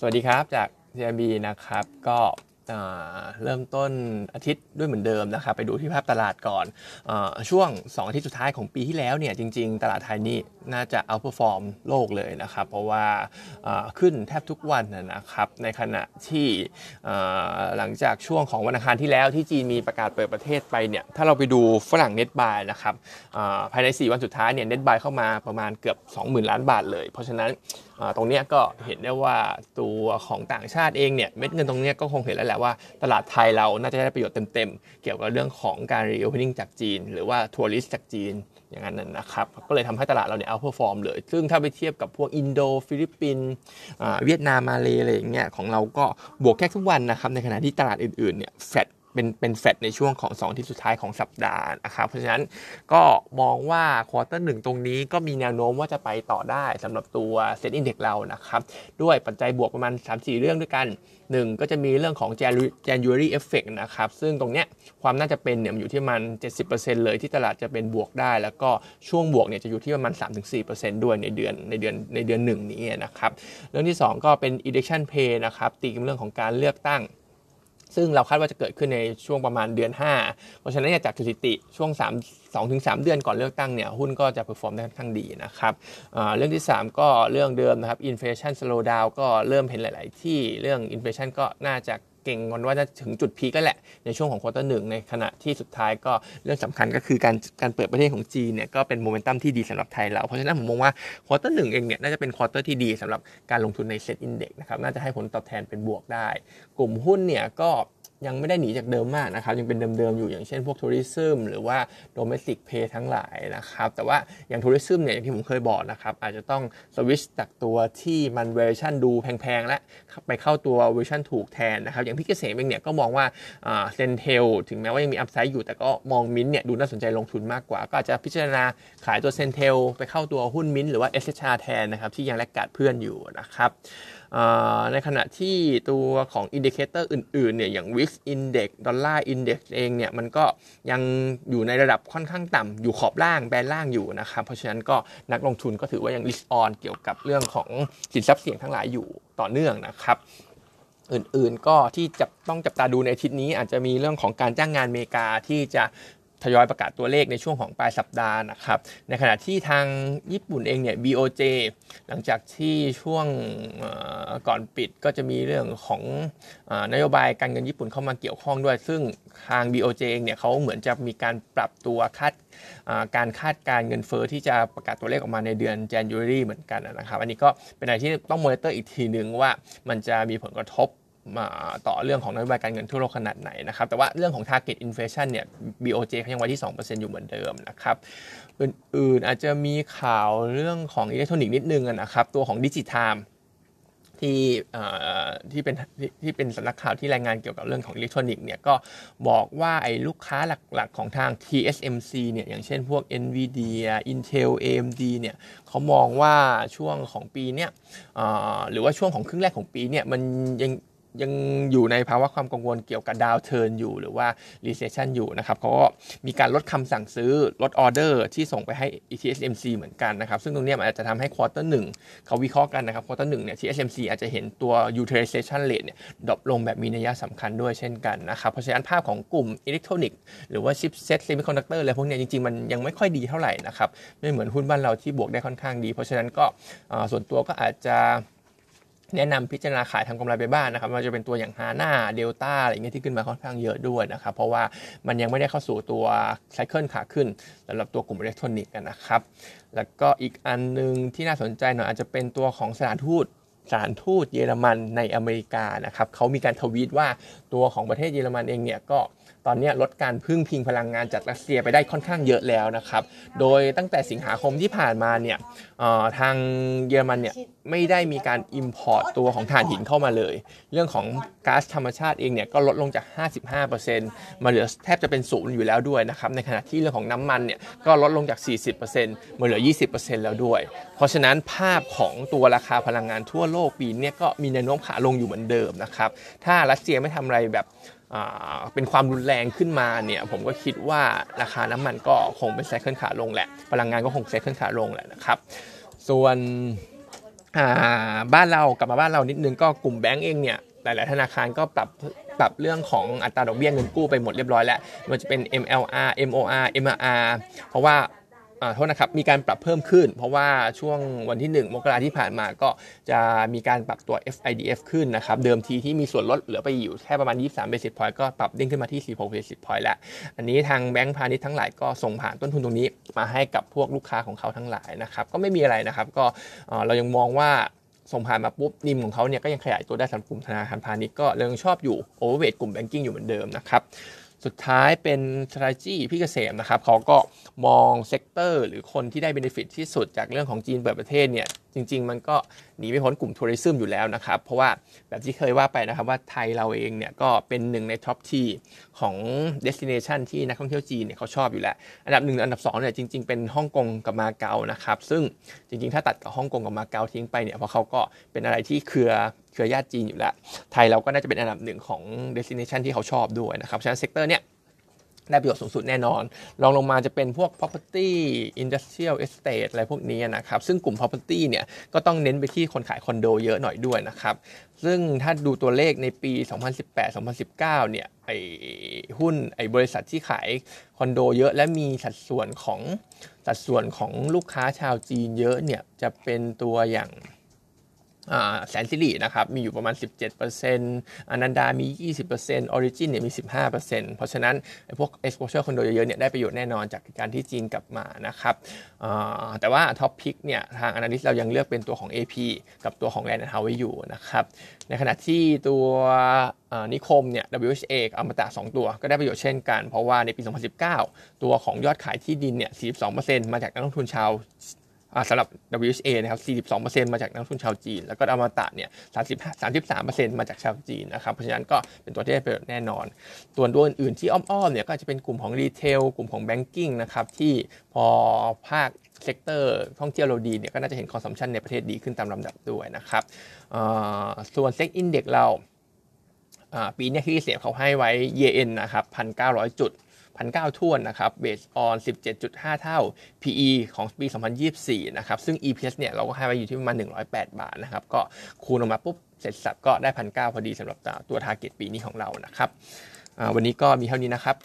สวัสดีครับจาก CIMB นะครับก็เริ่มต้นอาทิตย์ด้วยเหมือนเดิมนะครับไปดูที่ภาพตลาดก่อนช่วง 2 อาทิตย์สุดท้ายของปีที่แล้วเนี่ยจริง ๆ ตลาดไทยนี่น่าจะ outperform โลกเลยนะครับเพราะว่าขึ้นแทบทุกวันนะครับในขณะที่หลังจากช่วงของวันอังคารที่แล้วที่จีนมีประกาศเปิดประเทศไปเนี่ยถ้าเราไปดูฝรั่ง net buy นะครับภายใน 4 วันสุดท้ายเนี่ย net buy เข้ามาประมาณเกือบ 20,000 ล้านบาทเลย เพราะฉะนั้น ตรงนี้ก็เห็นได้ว่าตัวของต่างชาติเองเนี่ยเม็ดเงินตรงนี้ก็คงเห็นแล้วแหละว่า ตลาดไทยเราน่าจะได้ประโยชน์เต็มๆ เกี่ยวกับเรื่องของการ reopening จากจีน หรือว่า tourist จากจีนอย่างนั้นนะครับก็เลยทำให้ตลาดเราเนี่ย outperform เลย ซึ่งถ้าไปเทียบกับพวกอินโด ฟิลิปปินส์เวียดนามมาเลอะไรอย่างเงี้ยของเราก็บวกแทบทุกวันนะครับในขณะที่ตลาดอื่นๆเนี่ยแฟด เป็นเป็นแฟดในช่วงของ2ที่สุดท้ายของสัปดาห์นะครับเพราะฉะนั้นก็มองว่าควอเตอร์หนึ่งตรงนี้ก็มีแนวโน้มว่าจะไปต่อได้สำหรับตัวเซ็นอินเด็กเรานะครับด้วยปัจจัยบวกประมาณ 3-4 เรื่องด้วยกัน 1 ก็จะมีเรื่องของ January Effect นะครับซึ่งตรงเนี้ยความน่าจะเป็นเนี่ยอยู่ที่มัน 70%เลยที่ตลาดจะเป็นบวกได้ แล้วก็ช่วงบวกเนี่ยจะอยู่ที่ประมาณ 3-4%ด้วยในเดือนในเดือนในเดือนหนึ่งนี้นะครับเรื่องที่ 2 ก็เป็น election pay นะครับตีมเรื่องของการเลือกตั้ง ซึ่งเราคาดว่าจะเกิดขึ้นในช่วงประมาณเดือน 5 เพราะฉะนั้นจากสถิติช่วง 3 2ถึง3เดือนก่อนเลือกตั้งเนี่ยหุ้นก็จะ perform ได้ค่อนข้างดีนะครับเรื่องที่ 3 ก็เรื่องเดิมนะครับ inflation slow down ก็เริ่มเห็นหลาย ๆ ที่เรื่อง inflation ก็น่าจะ เก็งกันว่าจะถึงจุด peak แหละ ในช่วงของ quarter หนึ่งในขณะที่สุดท้ายก็เรื่องสำคัญก็คือการการเปิดประเทศของจีนเนี่ยก็เป็นโมเมนตัมที่ดีสำหรับไทยเรา เพราะฉะนั้นผมมองว่า quarter หนึ่งเองเนี่ยน่าจะเป็น quarter ที่ดีสำหรับการลงทุนใน SET Index นะครับน่าจะให้ผลตอบแทนเป็นบวกได้ กลุ่มหุ้นเนี่ยก็ ยังไม่ได้หนีจากเดิมมากนะครับ ยังเป็นเดิมๆอยู่อย่างเช่นพวก tourism หรือว่า domestic play ทั้งหลายนะครับ แต่ว่าอย่าง tourism เนี่ยอย่างที่ผมเคยบอกนะครับ อาจจะต้องสวิชจากตัวที่มันเวอร์ชันดูแพงๆ และไปเข้าตัวเวอร์ชันถูกแทนนะครับ อย่างพี่เกษมเองเนี่ยก็มองว่า CENTEL ถึงแม้ว่ายังมี upside อยู่แต่ก็มองมินเนี่ยดูน่าสนใจลงทุนมากกว่า ก็อาจจะพิจารณาขายตัว CENTEL ไปเข้าตัวหุ้นมินหรือว่า SHR แทนนะครับที่ยัง laggard เพื่อนอยู่นะครับ ในขณะที่ตัวของ indicator อื่นๆเนี่ยอย่าง VIX Index Dollar Index เองเนี่ยมันก็ยังอยู่ในระดับค่อนข้างต่ำอยู่ขอบล่าง band ล่างอยู่นะครับ เพราะฉะนั้นก็นักลงทุนก็ถือว่ายัง risk on เกี่ยวกับเรื่องของสินทรัพย์เสี่ยงทั้งหลายอยู่ต่อเนื่องนะครับอื่นๆก็ที่จะต้องจับตาดูในอาทิตย์นี้อาจจะมีเรื่องของการจ้างงานอเมริกาที่จะ ทยอยประกาศตัวเลขในช่วงของปลายสัปดาห์นะครับ ในขณะที่ทางญี่ปุ่นเองเนี่ย BOJ หลังจากที่ช่วงก่อนปิดก็จะมีเรื่องของนโยบายการเงินญี่ปุ่นเข้ามาเกี่ยวข้องด้วย ซึ่งทาง BOJ เองเนี่ยเขาเหมือนจะมีการปรับตัวคาดการคาดการเงินเฟอ้อที่จะประกาศตัวเลขออกมาในเดือน January เหมือนกันนะครับ อันนี้ก็เป็นอะไรที่ต้องมอนิเตอร์อีกทีหนึ่งว่ามันจะมีผลกระทบ ต่อเรื่องของนโยบายการเงินทั่วโลกขนาดไหนนะครับ แต่ว่าเรื่องของ target inflation เนี่ย BOJ ยังไว้ที่ 2%อยู่เหมือนเดิมนะครับ อื่นๆอาจจะมีข่าวเรื่องของอิเล็กทรอนิกส์นิดนึงนะครับ ตัวของดิจิทามที่ที่เป็นที่เป็นสำนักข่าวที่รายงานเกี่ยวกับเรื่องของอิเล็กทรอนิกส์เนี่ยก็บอกว่าไอ้ลูกค้าหลักๆของทาง TSMC เนี่ยอย่างเช่นพวก NVIDIA Intel AMD เนี่ยเขามองว่าช่วงของปีเนี่ยหรือว่าช่วงของครึ่งแรกของปีเนี่ยมันยัง ยังอยู่ในภาวะความกังวลเกี่ยวกับ downturn อยู่หรือว่า recession อยู่นะครับเขาก็มีการลดคำสั่งซื้อลดออเดอร์ที่ส่งไปให้ TSMC เหมือนกันนะครับ ซึ่งตรงนี้มันอาจจะทำให้ quarter หนึ่งเขาวิเคราะห์กันนะครับ quarter หนึ่งเนี่ย TSMC อาจจะเห็นตัว utilization rate เนี่ย drop ลงแบบมีนัยสำคัญด้วยเช่นกันนะครับ เพราะฉะนั้นภาพของกลุ่มอิเล็กทรอนิกส์หรือว่าชิปเซ็ตเซมิคอนดักเตอร์อะไรพวกนี้จริงๆ มันยังไม่ค่อยดีเท่าไหร่นะครับไม่เหมือนหุ้นบ้านเราที่บวกได้ค่อนข้างดี เพราะฉะนั้นก็ส่วนตัวก็อาจจะ แนะนำพิจารณาขายทำกำไรไปบ้างนะครับมันจะเป็นตัวอย่างฮาน่าเดลต้าอะไรเงี้ยที่ขึ้นมาค่อนข้างเยอะด้วยนะครับ เพราะว่ามันยังไม่ได้เข้าสู่ตัว cycle ขาขึ้นสำหรับตัวกลุ่มอิเล็กทรอนิกส์นะครับ แล้วก็อีกอันนึงที่น่าสนใจหน่อยอาจจะเป็นตัวของสถานทูตสถานทูตเยอรมันในอเมริกานะครับเขามีการทวีตว่าตัวของประเทศเยอรมันเองเนี่ยก็ ตอนนี้ลดการพึ่งพิงพลังงานจากรัสเซียไปได้ค่อนข้างเยอะแล้วนะครับ โดยตั้งแต่สิงหาคมที่ผ่านมาเนี่ยทางเยอรมันเนี่ยไม่ได้มีการ import ตัวของถ่านหินเข้ามาเลย เรื่องของก๊าซธรรมชาติเองเนี่ยก็ลดลงจาก 55%มาเหลือแทบจะเป็นศูนย์อยู่แล้วด้วยนะครับ ในขณะที่เรื่องของน้ำมันเนี่ยก็ลดลงจาก 40%มาเหลือ 20%แล้วด้วย เพราะฉะนั้นภาพของตัวราคาพลังงานทั่วโลกปีนี้ก็มีแนวโน้มขาลงอยู่เหมือนเดิมนะครับ ถ้ารัสเซียไม่ทำอะไรแบบ เป็นความรุนแรงขึ้นมาเนี่ยผมก็คิดว่าราคาน้ำมันก็คงเป็นไซเคิลขาลงแหละ พลังงานก็คงไซเคิลขาลงแหละนะครับ ส่วนบ้านเรากลับมาบ้านเรานิดนึงก็กลุ่มแบงก์เองเนี่ยหลาย ๆ ธนาคารก็ปรับปรับเรื่องของอัตราดอกเบี้ยเงินกู้ไปหมดเรียบร้อยแล้วมันจะเป็น MLR MOR MRR เพราะว่า โทษนะครับมีการปรับเพิ่มขึ้น เพราะว่าช่วงวันที่ 1 มกราที่ผ่านมาก็จะมีการปรับตัว FIDF ขึ้นนะครับ เดิมทีที่มีส่วนลดเหลือไปอยู่แค่ประมาณ 23 basis point ก็ปรับเด้งขึ้นมาที่ 46 basis point แล้ว อันนี้ทางแบงก์พาณิชย์ทั้งหลายก็ส่งผ่านต้นทุนตรงนี้มาให้กับพวกลูกค้าของเขาทั้งหลายนะครับ ก็ไม่มีอะไรนะครับ ก็เรายังมองว่าส่งผ่านมาปุ๊บ NIM ของเขาเนี่ยก็ยังขยายตัวได้สำหรับกลุ่มธนาคารพาณิชย์ก็ยังชอบอยู่ overweight กลุ่ม banking อยู่เหมือนเดิมนะครับ สุดท้ายเป็น strategy พี่เกษมนะครับเขาก็มอง sector หรือคนที่ได้ benefit ที่สุดจากเรื่องของจีนเปิดประเทศเนี่ย จริง ๆ มันก็หนีไม่พ้นกลุ่ม tourism อยู่แล้วนะครับ เพราะว่าแบบที่เคยว่าไปนะครับว่าไทยเราเองเนี่ยก็เป็นหนึ่งใน top three ของ destination ที่นักท่องเที่ยวจีนเนี่ยเขาชอบอยู่แล้ว อันดับหนึ่งอันดับ2เนี่ยจริง ๆ เป็นฮ่องกงกับมาเก๊านะครับ ซึ่งจริง ๆ ถ้าตัดกับฮ่องกงกับมาเก๊าทิ้งไปเนี่ยเพราะเขาก็เป็นอะไรที่เครือเครือญาติจีนอยู่แล้ว ไทยเราก็น่าจะเป็นอันดับหนึ่งของ destination ที่เขาชอบด้วยนะครับฉะนั้น sector เนี่ย ได้ประโยชน์สูงสุดแน่นอนรองลงมาจะเป็นพวก property industrial estate อะไรพวกนี้นะครับ ซึ่งกลุ่ม property เนี่ยก็ต้องเน้นไปที่คนขายคอนโดเยอะหน่อยด้วยนะครับ ซึ่งถ้าดูตัวเลขในปี 2018-2019 เนี่ยไอหุ้นไอบริษัทที่ขายคอนโดเยอะ และมีสัดส่วนของสัดส่วนของลูกค้าชาวจีนเยอะเนี่ยจะเป็นตัวอย่าง แสนสิรินะครับมีอยู่ประมาณ 17%อนันดามี 20% Origin เนี่ยมี 15%เพราะฉะนั้นพวก exposure คอนโดเยอะๆเนี่ยได้ประโยชน์แน่นอนจากการที่จีนกลับมานะครับแต่ว่าท็อปพิกเนี่ยทาง analyst เรายังเลือกเป็นตัวของ AP กับตัวของ Land House ไว้อยู่นะครับในขณะที่ตัวนิคมเนี่ย WHA กับอมตะ 2 ตัวก็ได้ประโยชน์เช่นกัน เพราะว่าในปี 2019 ตัวของยอดขายที่ดินเนี่ย 42%มาจากนักลงทุนชาว สำหรับ WHA นะครับ 42%มาจากนักทุนชาวจีน แล้วก็อมตะเนี่ย35 33%มาจากชาวจีนนะครับ เพราะฉะนั้นก็เป็นตัวที่ได้ประโยชน์แน่นอน ตัวตัวอื่นๆที่อ้อมๆเนี่ยก็จะเป็นกลุ่มของ retail กลุ่มของ banking นะครับ ที่พอภาค sector ท่องเที่ยวเราดีเนี่ยก็น่าจะเห็น consumption ในประเทศดีขึ้นตามลำดับด้วยนะครับส่วน SET Index เราปีนี้ที่เฮียเขาให้ไว้เยเอ็นนะครับ 1,900 จุด พันเก้าถ้วนนะครับ based on 17.5 เท่า PE ของปี 2024 นะครับ ซึ่ง EPS เนี่ยเราก็ให้ไว้อยู่ที่ประมาณ 108 บาทนะครับ ก็คูณออกมาปุ๊บ เสร็จสับก็ได้พันเก้าพอดีสำหรับตัว target ปีนี้ของเรานะครับวันนี้ก็มีเท่านี้นะครับ